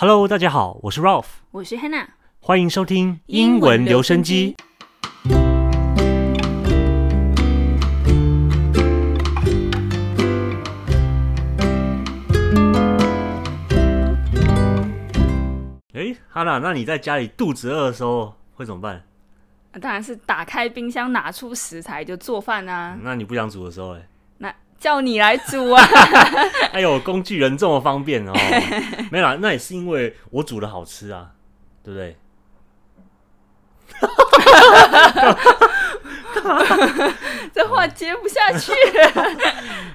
Hello，大家好，我是 Ralph，我是 Hannah。欢迎收听英文留声机。哎，哈娜，那你在家里肚子饿的时候会怎么办？当然是打开冰箱，拿出食材就做饭啊。那你不想煮的时候，叫你来煮啊。哎呦，工具人这么方便哦。没啦，那也是因为我煮的好吃啊，对不对？这话接不下去。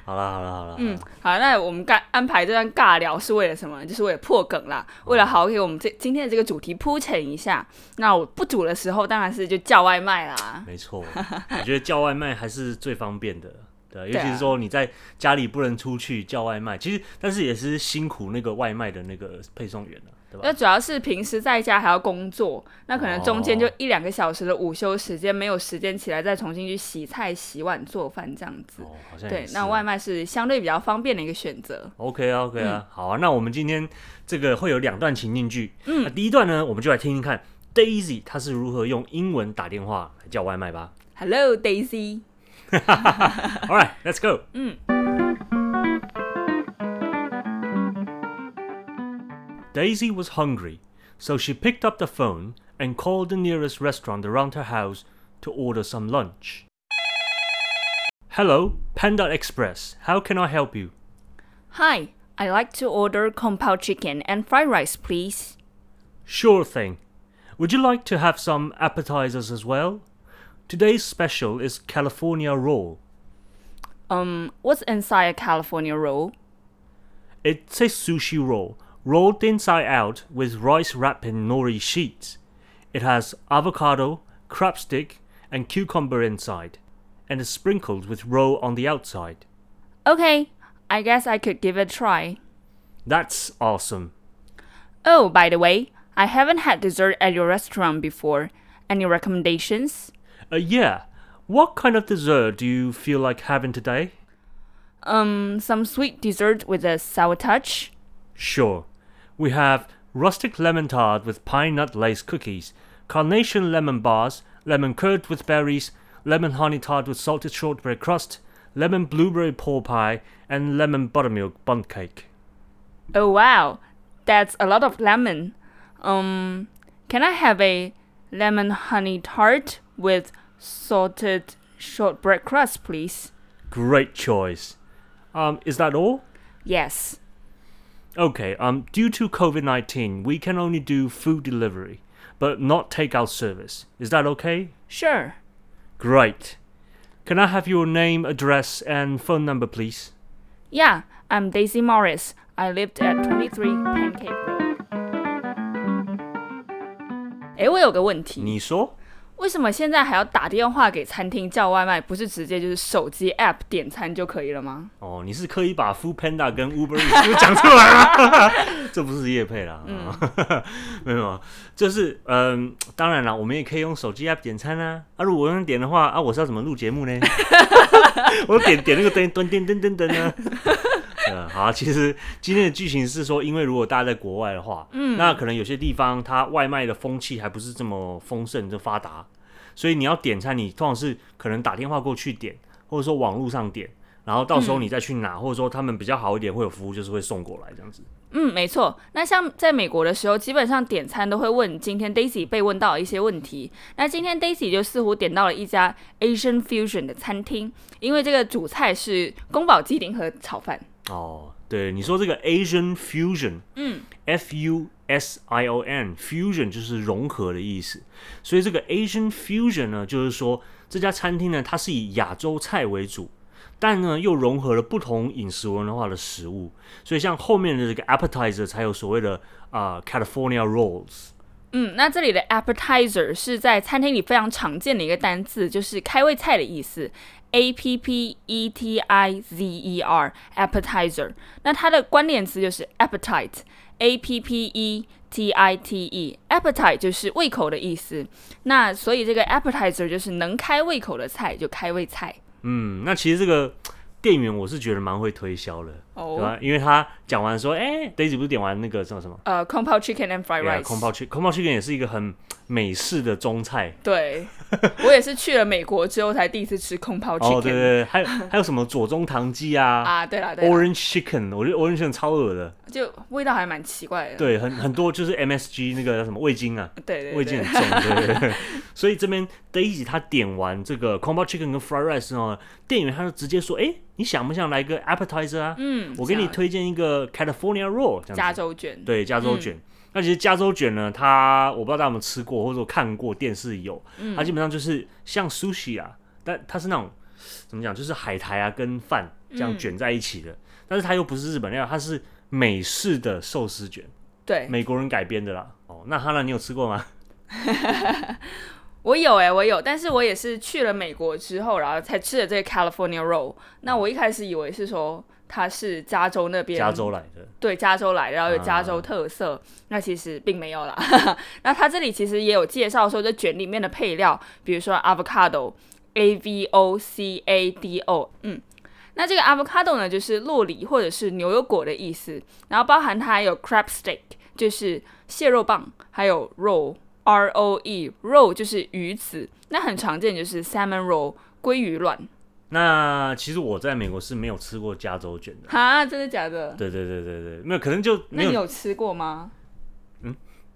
好了好了好了，嗯，好，那我们刚安排这段尬聊是为了什么？就是为了破梗啦，为了好给我们这今天的这个主题铺陈一下。那我不煮的时候，当然是就叫外卖啦。没错，我觉得叫外卖还是最方便的。对，尤其是说你在家里不能出去叫外卖，其实但是也是辛苦那个外卖的那个配送员了。那主要是平时在家还要工作，那可能中间就一两个小时的午休时间，没有时间起来再重新去洗菜、洗碗、做饭这样子。哦，好像对，那外卖是相对比较方便的一个选择。OK 啊，OK 啊，好啊。那我们今天这个会有两段情境剧。嗯，那第一段呢，我们就来听听看 Daisy 她是如何用英文打电话来叫外卖吧。Hello Daisy。All right, let's go. 嗯。Daisy was hungry, so she picked up the phone and called the nearest restaurant around her house to order some lunch. Hello, Panda Express. How can I help you? Hi, I'd like to order kung pao chicken and fried rice, please. Sure thing. Would you like to have some appetizers as well? Today's special is California roll. Um, what's inside a California roll? It's a sushi roll rolled inside out with rice wrapped in nori sheets. It has avocado, crab stick, and cucumber inside, and is sprinkled with roe on the outside. Okay, I guess I could give it a try. That's awesome. Oh, by the way, I haven't had dessert at your restaurant before. Any recommendations? Uh, yeah. What kind of dessert do you feel like having today? Um, some sweet dessert with a sour touch. Sure. We have rustic lemon tart with pine nut lace cookies, carnation lemon bars, lemon curd with berries, lemon honey tart with salted shortbread crust, lemon blueberry pork pie, and lemon buttermilk bundt cake. Oh wow, that's a lot of lemon. Um, can I have a lemon honey tart with salted shortbread crust, please? Great choice. Um, is that all? Yes. Okay, um, due to COVID 19, we can only do food delivery, but not takeout service. Is that okay? Sure. Great. Can I have your name, address, and phone number, please? Yeah, I'm Daisy Morris. I lived at 23 Pancake Road. 哎，我有个问题。你说。 为什么现在还要打电话给餐厅叫外卖？不是直接就是手机 App 点餐就可以了吗？哦，你是刻意把 Food Panda 跟 Uber Eats 讲出来吗？这不是夜配啦，嗯 没有，就是嗯，当然了，我们也可以用手机 App 点餐啊。啊，如果用点的话，啊，我是要怎么录节目呢？我点点那个灯，噔噔噔噔噔呢？嗯，好，其实今天的剧情是说，因为如果大家在国外的话，嗯，那可能有些地方它外卖的风气还不是这么丰盛、就发达，所以你要点餐，你通常是可能打电话过去点，或者说网络上点，然后到时候你再去拿，或者说他们比较好一点会有服务，就是会送过来这样子。嗯，没错。那像在美国的时候，基本上点餐都会问今天 Daisy 被问到一些问题。那今天 Daisy 就似乎点到了一家 Asian Fusion 的餐厅，因为这个主菜是宫保鸡丁和炒饭。哦，对，你说这个 Asian fusion，嗯，F U S I O N，fusion 就是融合的意思。所以这个 Asian fusion 呢，就是说这家餐厅呢，它是以亚洲菜为主，但呢又融合了不同饮食文化的食物。所以像后面的这个 appetizer 才有所谓的啊 California rolls。嗯，那这里的 appetizer 是在餐厅里非常常见的一个单字，就是开胃菜的意思。A P P E T I Z E R appetizer，那它的关联词就是 appetite，A P P E T I T E，appetite 就是胃口的意思。那所以这个 appetizer 就是能开胃口的菜，就开胃菜。嗯，那其实这个店员我是觉得蛮会推销的，对哦，吧？因为他讲完说，哎、d a i s y 不是点完那个什么什么？呃，空泡 chicken and 空泡 chicken，空泡 chicken 也是一个很美式的中菜。对，我也是去了美国之后才第一次吃空泡 chicken。哦，对对对，还有还有什么左宗棠鸡啊 啊，对了对啦，，orange chicken，我觉得 orange chicken 超恶的，就味道还蛮奇怪的。对，很很多就是 MSG 那个叫什么味精啊，对对对，味精很重，对对对。所以这边 Daisy 他点完这个空包 chicken 跟 fried rice 哦，店员他就直接说，哎、你想不想来个 appetizer 啊？嗯，我给你推荐一个 California roll，这样子。加州卷。对，加州嗯卷。那其实加州卷呢，它我不知道大家有没有吃过，或者说看过电视有，嗯它基本上就是像 sushi 啊，但它是那种怎么讲，就是海苔啊跟饭这样嗯卷在一起的，但是它又不是日本料，它是美式的寿司卷，对，美国人改编的啦。哦，那哈兰你有吃过吗？我有哎、我有，但是我也是去了美国之后，然后才吃的这个 California roll。那我一开始以为是说它是加州那边加州来的，对加州来的，然后有加州啊特色，那其实并没有啦。那它这里其实也有介绍说这卷里面的配料，比如说 avocado，a v o c a d o，嗯。那这个 avocado 呢，就是洛梨或者是牛油果的意思，然后包含它还有 crab steak，就是蟹肉棒，还有 roll r o e roll 就是鱼子，那很常见就是 salmon roll 鲑鱼卵。那其实我在美国是没有吃过加州卷的。哈，真的假的？对对对对对，没有，可能就那你有。吃过吗？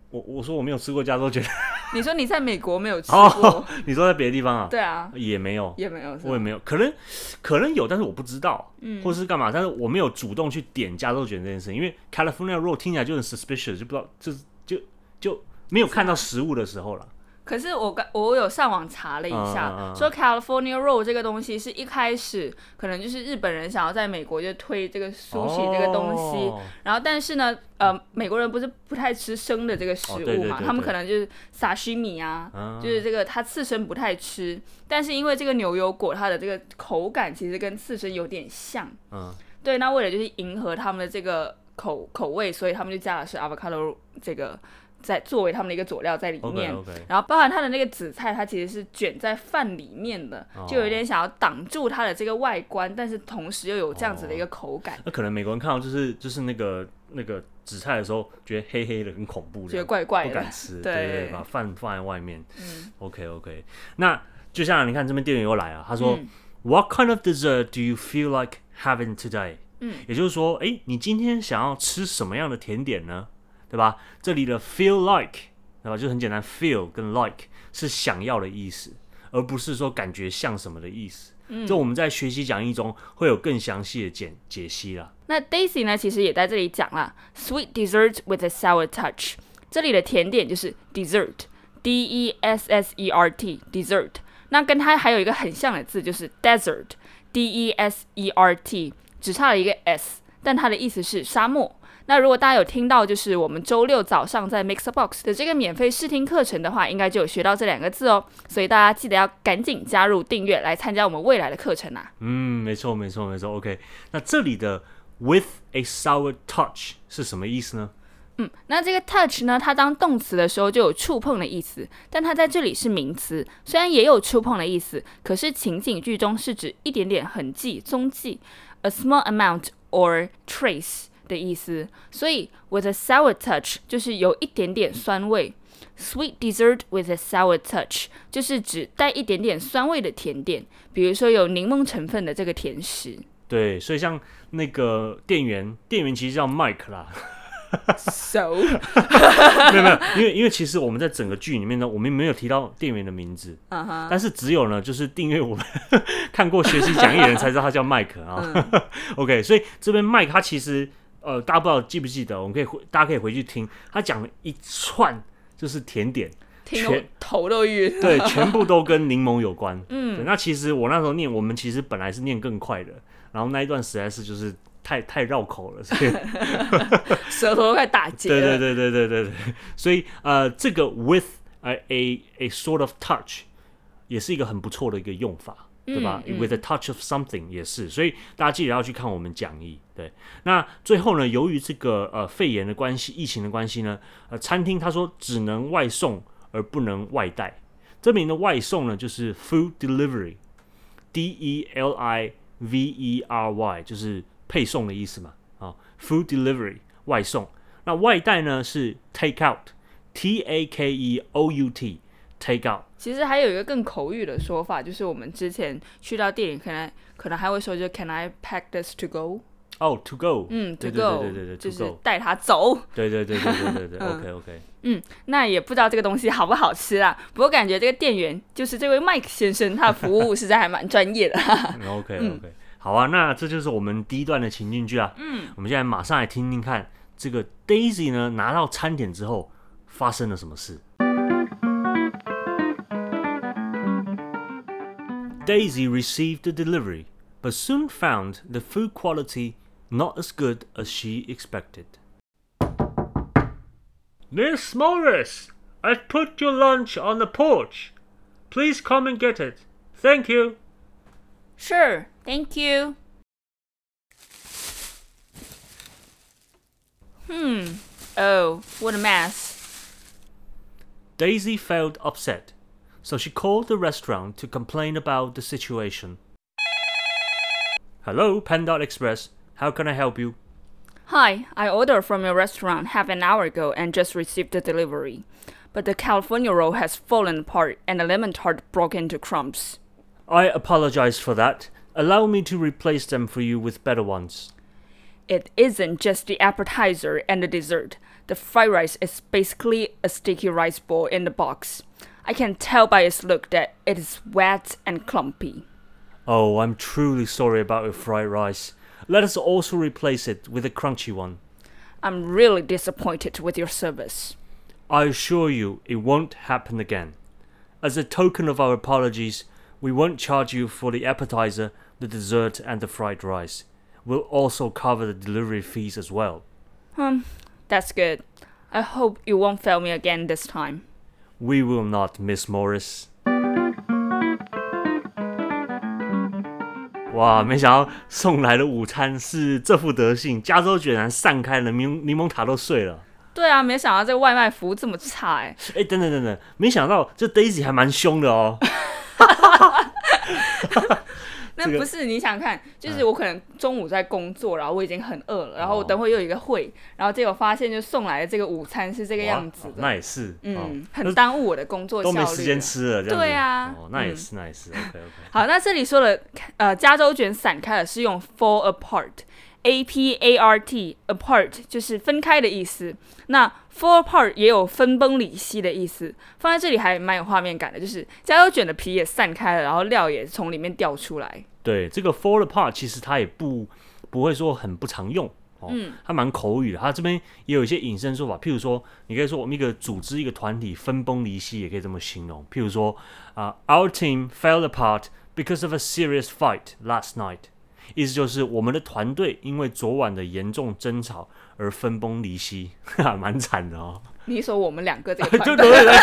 我我说我没有吃过加州卷，你说你在美国没有吃哦过？你说在别的地方啊？对啊，也没有，也没有。我也没有，可能可能有，但是我不知道，嗯或是干嘛，但是我没有主动去点加州卷这件事，因为 California roll 听起来就很 suspicious，就不知道，就是就就没有看到食物的时候了。可是我刚我有上网查了一下，嗯嗯嗯说 California roll 这个东西是一开始可能就是日本人想要在美国就推这个 sushi 这个东西，哦。然后但是呢，呃，美国人不是不太吃生的这个食物嘛，他们对对对。可能就是 sashimi 啊，嗯就是这个它刺身不太吃，但是因为这个牛油果它的这个口感其实跟刺身有点像，嗯，对，那为了就是迎合他们的这个口口味，所以他们就加的是 avocado 这个在作为他们的一个佐料在里面。然后包含它的那个紫菜，它其实是卷在饭里面的，哦就有点想要挡住它的这个外观，但是同时又有这样子的一个口感，那可能美国人看到就是就是那个那个紫菜的时候，觉得黑黑的很恐怖，觉得怪怪的不敢。吃，对对对，把饭放在外面。嗯 OK OK，那就像你看这边店员又来了，他说、嗯 What kind of dessert do you feel like having today？嗯，也就是说，哎、你今天想要吃什么样的甜点呢？对吧？这里的 feel like，对吧？就很简单，feel 跟 like 是想要的意思，而不是说感觉像什么的意思。嗯，这我们在学习讲义中会有更详细的解解析啦。那 Daisy 呢，其实也在这里讲了，sweet dessert with a sour touch。这里的甜点就是 dessert，d e s s e r t，dessert。那跟它还有一个很像的字就是 desert，d e s e r t，只差了一个 s，但它的意思是沙漠。那如果大家有听到，就是我们周六早上在 Mixer Box 的这个免费试听课程的话，应该就有学到这两个字哦。所以大家记得要赶紧加入订阅，来参加我们未来的课程啊。嗯，没错，没错，没错。OK，那这里的 with a sour touch 是什么意思呢？嗯，那这个 touch 呢，它当动词的时候就有触碰的意思，但它在这里是名词，虽然也有触碰的意思，可是情景剧中是指一点点痕迹、踪迹，a small amount or trace 的意思。所以 with a sour touch 就是有一点点酸味，sweet dessert with a sour touch 就是指带一点点酸味的甜点，比如说有柠檬成分的这个甜食。对，所以像那个店员，店员其实叫 Mike 啦，So，没有没有，因为因为其实我们在整个剧里面呢，我们没有提到店员的名字，但是只有呢，就是订阅我们 看过学习讲义的人才知道他叫麦克啊。OK，所以这边麦克他其实呃，大家不知道记不记得，我们可以回大家可以回去听，他讲了一串就是甜点，全头都晕。对，全部都跟柠檬有关。嗯 对，那其实我那时候念，我们其实本来是念更快的，然后那一段实在是就是太太绕口了，所以 舌头都快打结了。对对对对对对对，所以呃，这个 with a a a sort of touch 也是一个很不错的一个用法，对吧、嗯 w i t h a touch of something 也是，所以大家记得要去看我们讲义。对，那最后呢，由于这个呃肺炎的关系、疫情的关系呢，呃，餐厅他说只能外送而不能外带。这里的外送呢，就是 food delivery，D E L I V E R Y，就是配送的意思嘛。啊，food delivery 外送。那外带呢是 take out，T A K E O U T take out。其实还有一个更口语的说法，就是我们之前去到店里，可能可能还会说，就 Can I pack this to go？哦，to go，嗯，to go，对对对就是带他走。对对对对对对对，OK OK。嗯，那也不知道这个东西好不好吃啊。不过感觉这个店员就是这位 Mike 先生，他的服务实在还蛮专业的。OK OK，、好啊，那这就是我们第一段的情境剧啊。嗯，我们现在马上来听听看，这个 Daisy 呢拿到餐点之后发生了什么事。Daisy received the delivery, but soon found the food quality not as good as she expected. Miss Morris, I've put your lunch on the porch. Please come and get it. Thank you. Sure, thank you. Hmm. Oh, what a mess. Daisy felt upset, so she called the restaurant to complain about the situation. Hello, Panda Express. How can I help you? Hi, I ordered from your restaurant half an hour ago and just received the delivery. But the California roll has fallen apart and the lemon tart broke into crumbs. I apologize for that. Allow me to replace them for you with better ones. It isn't just the appetizer and the dessert. The fried rice is basically a sticky rice ball in the box. I can tell by its look that it is wet and clumpy. Oh, I'm truly sorry about your fried rice. Let us also replace it with a crunchy one. I'm really disappointed with your service. I assure you it won't happen again. As a token of our apologies, we won't charge you for the appetizer, the dessert, and the fried rice. We'll also cover the delivery fees as well. Hmm, that's good. I hope you won't fail me again this time. We will not, Miss Morris. 哇，没想到送来的午餐是这副德性，加州卷然散开了，柠柠檬塔都碎了。对啊，没想到这个外卖服务这么差哎、哎、等等等等，没想到这 Daisy 还蛮凶的哦。这个那不是你想看，就是我可能中午在工作，然后我已经很饿了，然后等会又有一个会，然后结果发现就送来的这个午餐是这个样子的，那也是，哦嗯，很耽误我的工作效率。都没时间。吃了。对啊哦，那也嗯是，那也是，OK OK。好，那这里说了，呃，加州卷散开了是用 fall apart，A P A R T，apart 就是分开的意思。那 fall apart 也有分崩离析的意思，放在这里还蛮有画面感的，就是加油卷的皮也散开了，然后料也从里面掉出来。对，这个 fall apart 其实它也不不会说很不常用哦，嗯它蛮口语的。它这边也有一些引申说法，譬如说，你可以说我们一个组织、一个团体分崩离析，也可以这么形容。譬如说啊、o u r team fell apart because of a serious fight last night，意思就是我们的团队因为昨晚的严重争吵而分崩离析，哈哈，蛮惨的哦。你说我们两个这个对 团队，对对对，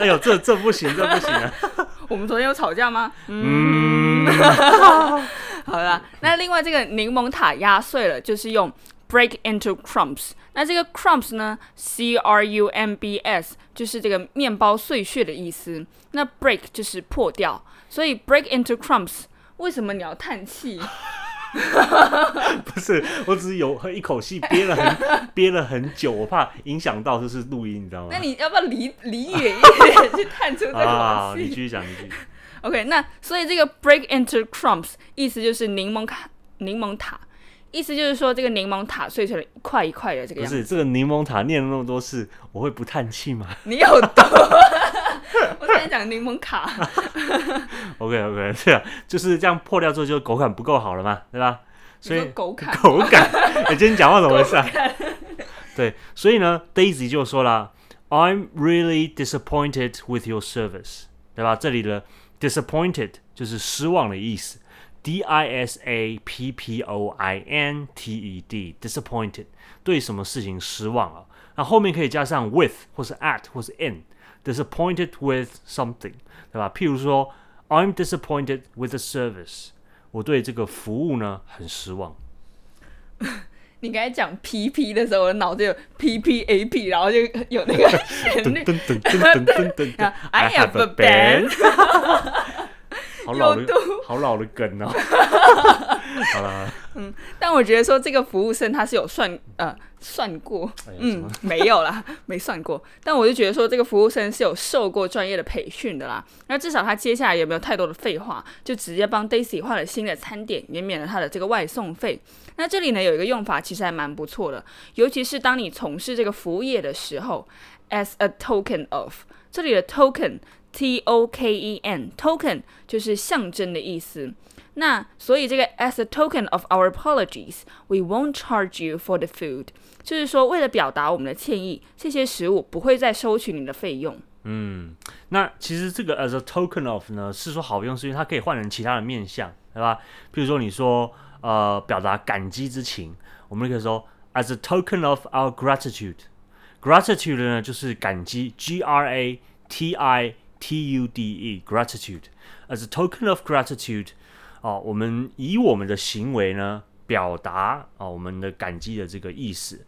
哎呦，这这不行，这不行啊。我们昨天有吵架吗？嗯，好啦，那另外这个柠檬塔压碎了，就是用 break into crumbs。那这个 crumbs 呢，C R U M B S 就是这个面包碎屑的意思。那 break 就是破掉，所以 break into crumbs。为什么你要叹气？不是，我只是有一口气憋了很 憋了很久，我怕影响到就是录音，你知道吗？那你要不要离离远一点去探出这 啊，口气你继续讲，你继续。？OK，那所以这个 break into crumbs 意思就是柠檬卡柠檬塔，意思就是说这个柠檬塔碎成了一块一块的这个样子。不是这个柠檬塔念了那么多次，我会不叹气吗你有多？我在讲柠檬卡。？OK OK，对啊，就是这样破掉之后，就口感不够好了嘛，对吧？所以你说狗卡口感，哎、今天讲话怎么回事啊？对，所以呢，Daisy 就说了，I'm really disappointed with your service，对吧？这里的 disappointed 就是失望的意思，D I S A P P O I N T E D，disappointed 对什么事情失望啊？那后面可以加上 with 或是 at 或是 in，disappointed with something，对吧？譬如说，I'm disappointed with the service，我对这个服务呢很失望。你刚才讲 PP 的时候，我的脑子有 PPAP，然后就有那个旋律。噔噔噔噔噔噔噔 I have a band 好老的有毒好老的梗哦。 好了，但我觉得说这个服务生他是有算呃算过，哎嗯，没有啦，没算过。但我就觉得说这个服务生是有受过专业的培训的啦。那至少他接下来也没有太多的废话，就直接帮 Daisy 换了新的餐点，也免了他的这个外送费。那这里呢有一个用法其实还蛮不错的，尤其是当你从事这个服务业的时候，as a token of，这里的 token T O K E N token 就是象征的意思。那所以这个 as a token of our apologies, we won't charge you for the food，就是说为了表达我们的歉意，这些食物不会再收取你的费用。嗯，那其实这个 as a token of 呢，是说好用，是因为它可以换成其他的面向，对吧？比如说你说呃表达感激之情，我们可以说 as a token of our gratitude。gratitude 呢就是感激，G R A T I T U D E gratitude as a token of gratitude 哦，我们以我们的行为呢表达啊、我们的感激的这个意思，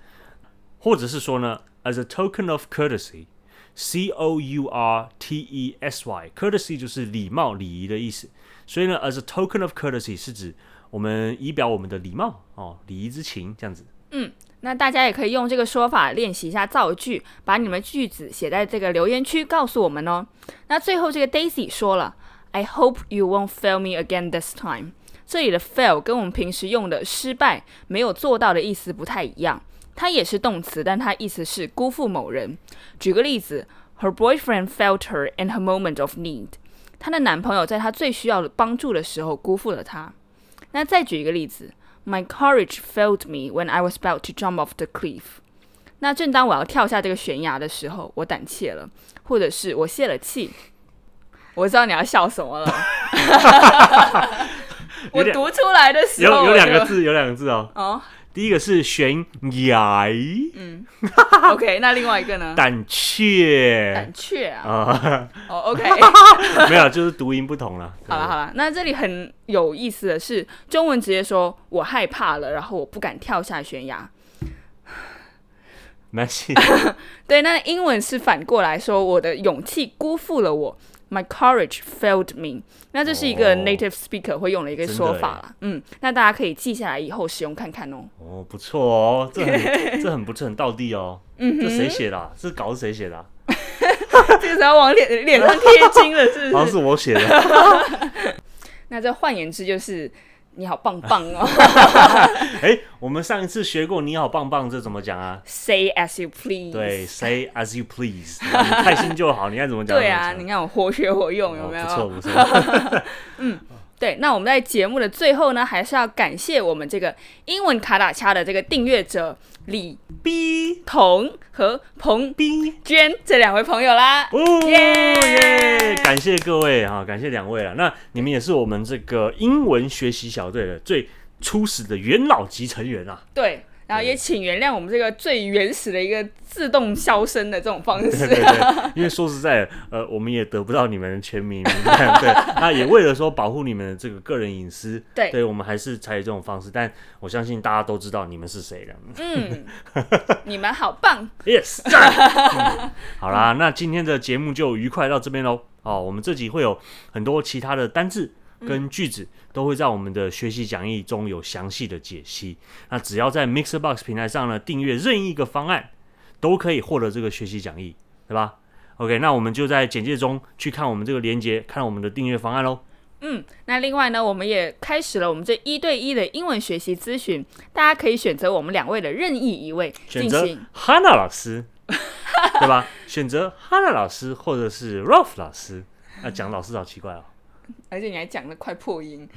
或者是说呢 as a token of courtesy。C O U R T E S Y，courtesy 就是礼貌、礼仪的意思。所以呢，as a token of courtesy 是指我们以表我们的礼貌哦，礼仪之情这样子。嗯那大家也可以用这个说法练习一下造句，把你们句子写在这个留言区告诉我们哦。那最后这个 Daisy 说了，I hope you won't fail me again this time。这里的 fail 跟我们平时用的失败、没有做到的意思不太一样，它也是动词，但它意思是辜负某人。举个例子，Her boyfriend failed her in her moment of need。她的男朋友在她最需要帮助的时候辜负了她。那再举一个例子，My courage failed me when I was about to jump off the cliff。那正当我要跳下这个悬崖的时候，我胆怯了，或者是我泄了气。我知道你要笑什么了。我读出来的时候有有两个字，有两个字哦。哦第一个是悬崖，嗯，OK，那另外一个呢？胆怯胆怯啊。啊，哦，OK，没有，就是读音不同了。好了好了，那这里很有意思的是，中文直接说我害怕了，然后我不敢跳下悬崖。没关系。对，那英文是反过来说，我的勇气辜负了我，My courage failed me。那这是一个哦 native speaker 会用的一个说法啦。嗯，那大家可以记下来以后使用看看哦。哦，不错哦，这很这很不错，很道地哦。嗯这谁写的啊？这稿是谁写的啊？这个是要往脸脸上贴金了，是不是？好像是我写的。那这换言之就是你好棒棒哦 哎，我们上一次学过“你好棒棒”，这怎么讲啊？，Say as you please。对，say as you please，你开心就好，你看怎么讲？对啊，你看我活学活用，有没有？哦不错不错。对，那我们在节目的最后呢，还是要感谢我们这个英文卡打掐的这个订阅者李哔彤和彭斌娟这两位朋友啦。哦耶耶！感谢各位哈，感谢两位啊。那你们也是我们这个英文学习小队的最初始的元老级成员啊。对，然后也请原谅我们这个最原始的一个自动消声的这种方式。对对，因为说实在，呃，我们也得不到你们的全名对，那也为了说保护你们的这个个人隐私，对对我们还是采取这种方式。但我相信大家都知道你们是谁了。嗯，你们好棒。Yes，好啦，那今天的节目就愉快到这边喽。哦，我们这集会有很多其他的单字跟句子，都会在我们的学习讲义中有详细的解析。那只要在 Mixer Box 平台上呢订阅任意一个方案，都可以获得这个学习讲义，对吧？OK，那我们就在简介中去看我们这个连接，看我们的订阅方案喽。嗯，那另外呢，我们也开始了我们这一对一的英文学习咨询，大家可以选择我们两位的任意一位选择进行。Hanna 老师，对吧？选择 Hanna 老师或者是 Ralph 老师。那讲老师好奇怪哦。而且你还讲的快破音。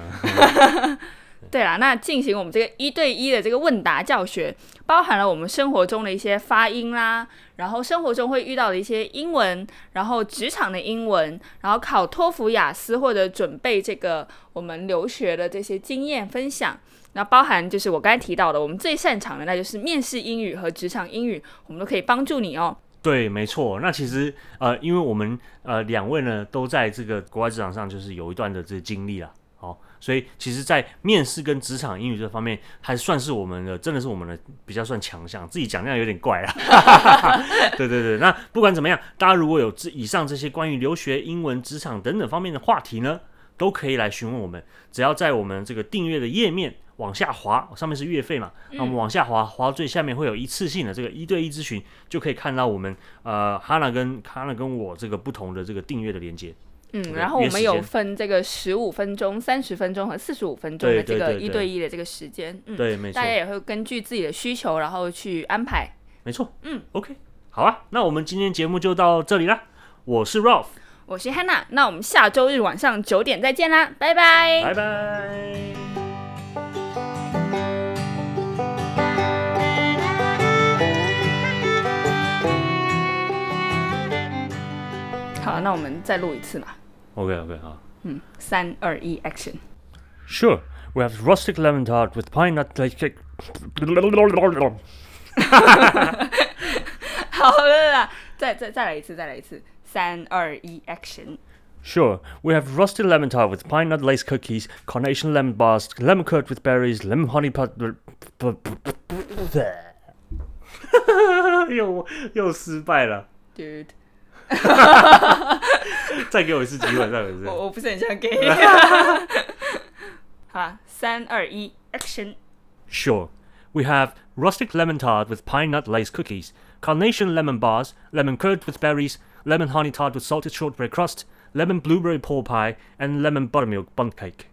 对啦，那进行我们这个一对一的这个问答教学，包含了我们生活中的一些发音啦，然后生活中会遇到的一些英文，然后职场的英文，然后考托福、雅思或者准备这个我们留学的这些经验分享。那包含就是我刚才提到的，我们最擅长的那就是面试英语和职场英语，我们都可以帮助你哦。对，没错。那其实呃，因为我们呃两位呢都在这个国外职场上就是有一段的这个经历啦，好、所以其实，在面试跟职场英语这方面，还算是我们的，真的是我们的比较算强项。自己讲这样有点怪啊，对对对。那不管怎么样，大家如果有这以上这些关于留学、英文、职场等等方面的话题呢，都可以来询问我们。只要在我们这个订阅的页面，往下滑，上面是月费嘛，那我们往下滑，滑到最下面会有一次性的这个一对一咨询，就可以看到我们呃哈娜跟哈娜跟我这个不同的这个订阅的连接。嗯，然后我们有分这个十五分钟、三十分钟和四十五分钟的这个一对一的这个时间。嗯，对，没错大，家也会根据自己的需求，然后去安排。没错。嗯，OK，好啊，那我们今天节目就到这里啦。我是 Ralph，我是 Hannah，那我们下周日晚上九点再见啦，拜拜。拜拜。好，那我们再录一次嘛。 OK OK 好。嗯，三二一，Action！ Sure, we have rustic lemon tart with pine nut like cake. 好了啦，再再再来一次，再来一次，三二一，Action！ Sure, we have rustic lemon tart with pine nut lace cookies, carnation lemon bars, lemon curd with berries, lemon honey pot. 又又失败了， Dude， 再给我一次机会，再给我一次。我我不是很想给。好啦，三二一，Action！ Sure. We have rustic lemon tart with pine nut lace cookies, carnation lemon bars, lemon curd with berries, lemon honey tart with salted shortbread crust, lemon blueberry pork pie, and lemon buttermilk bundt cake.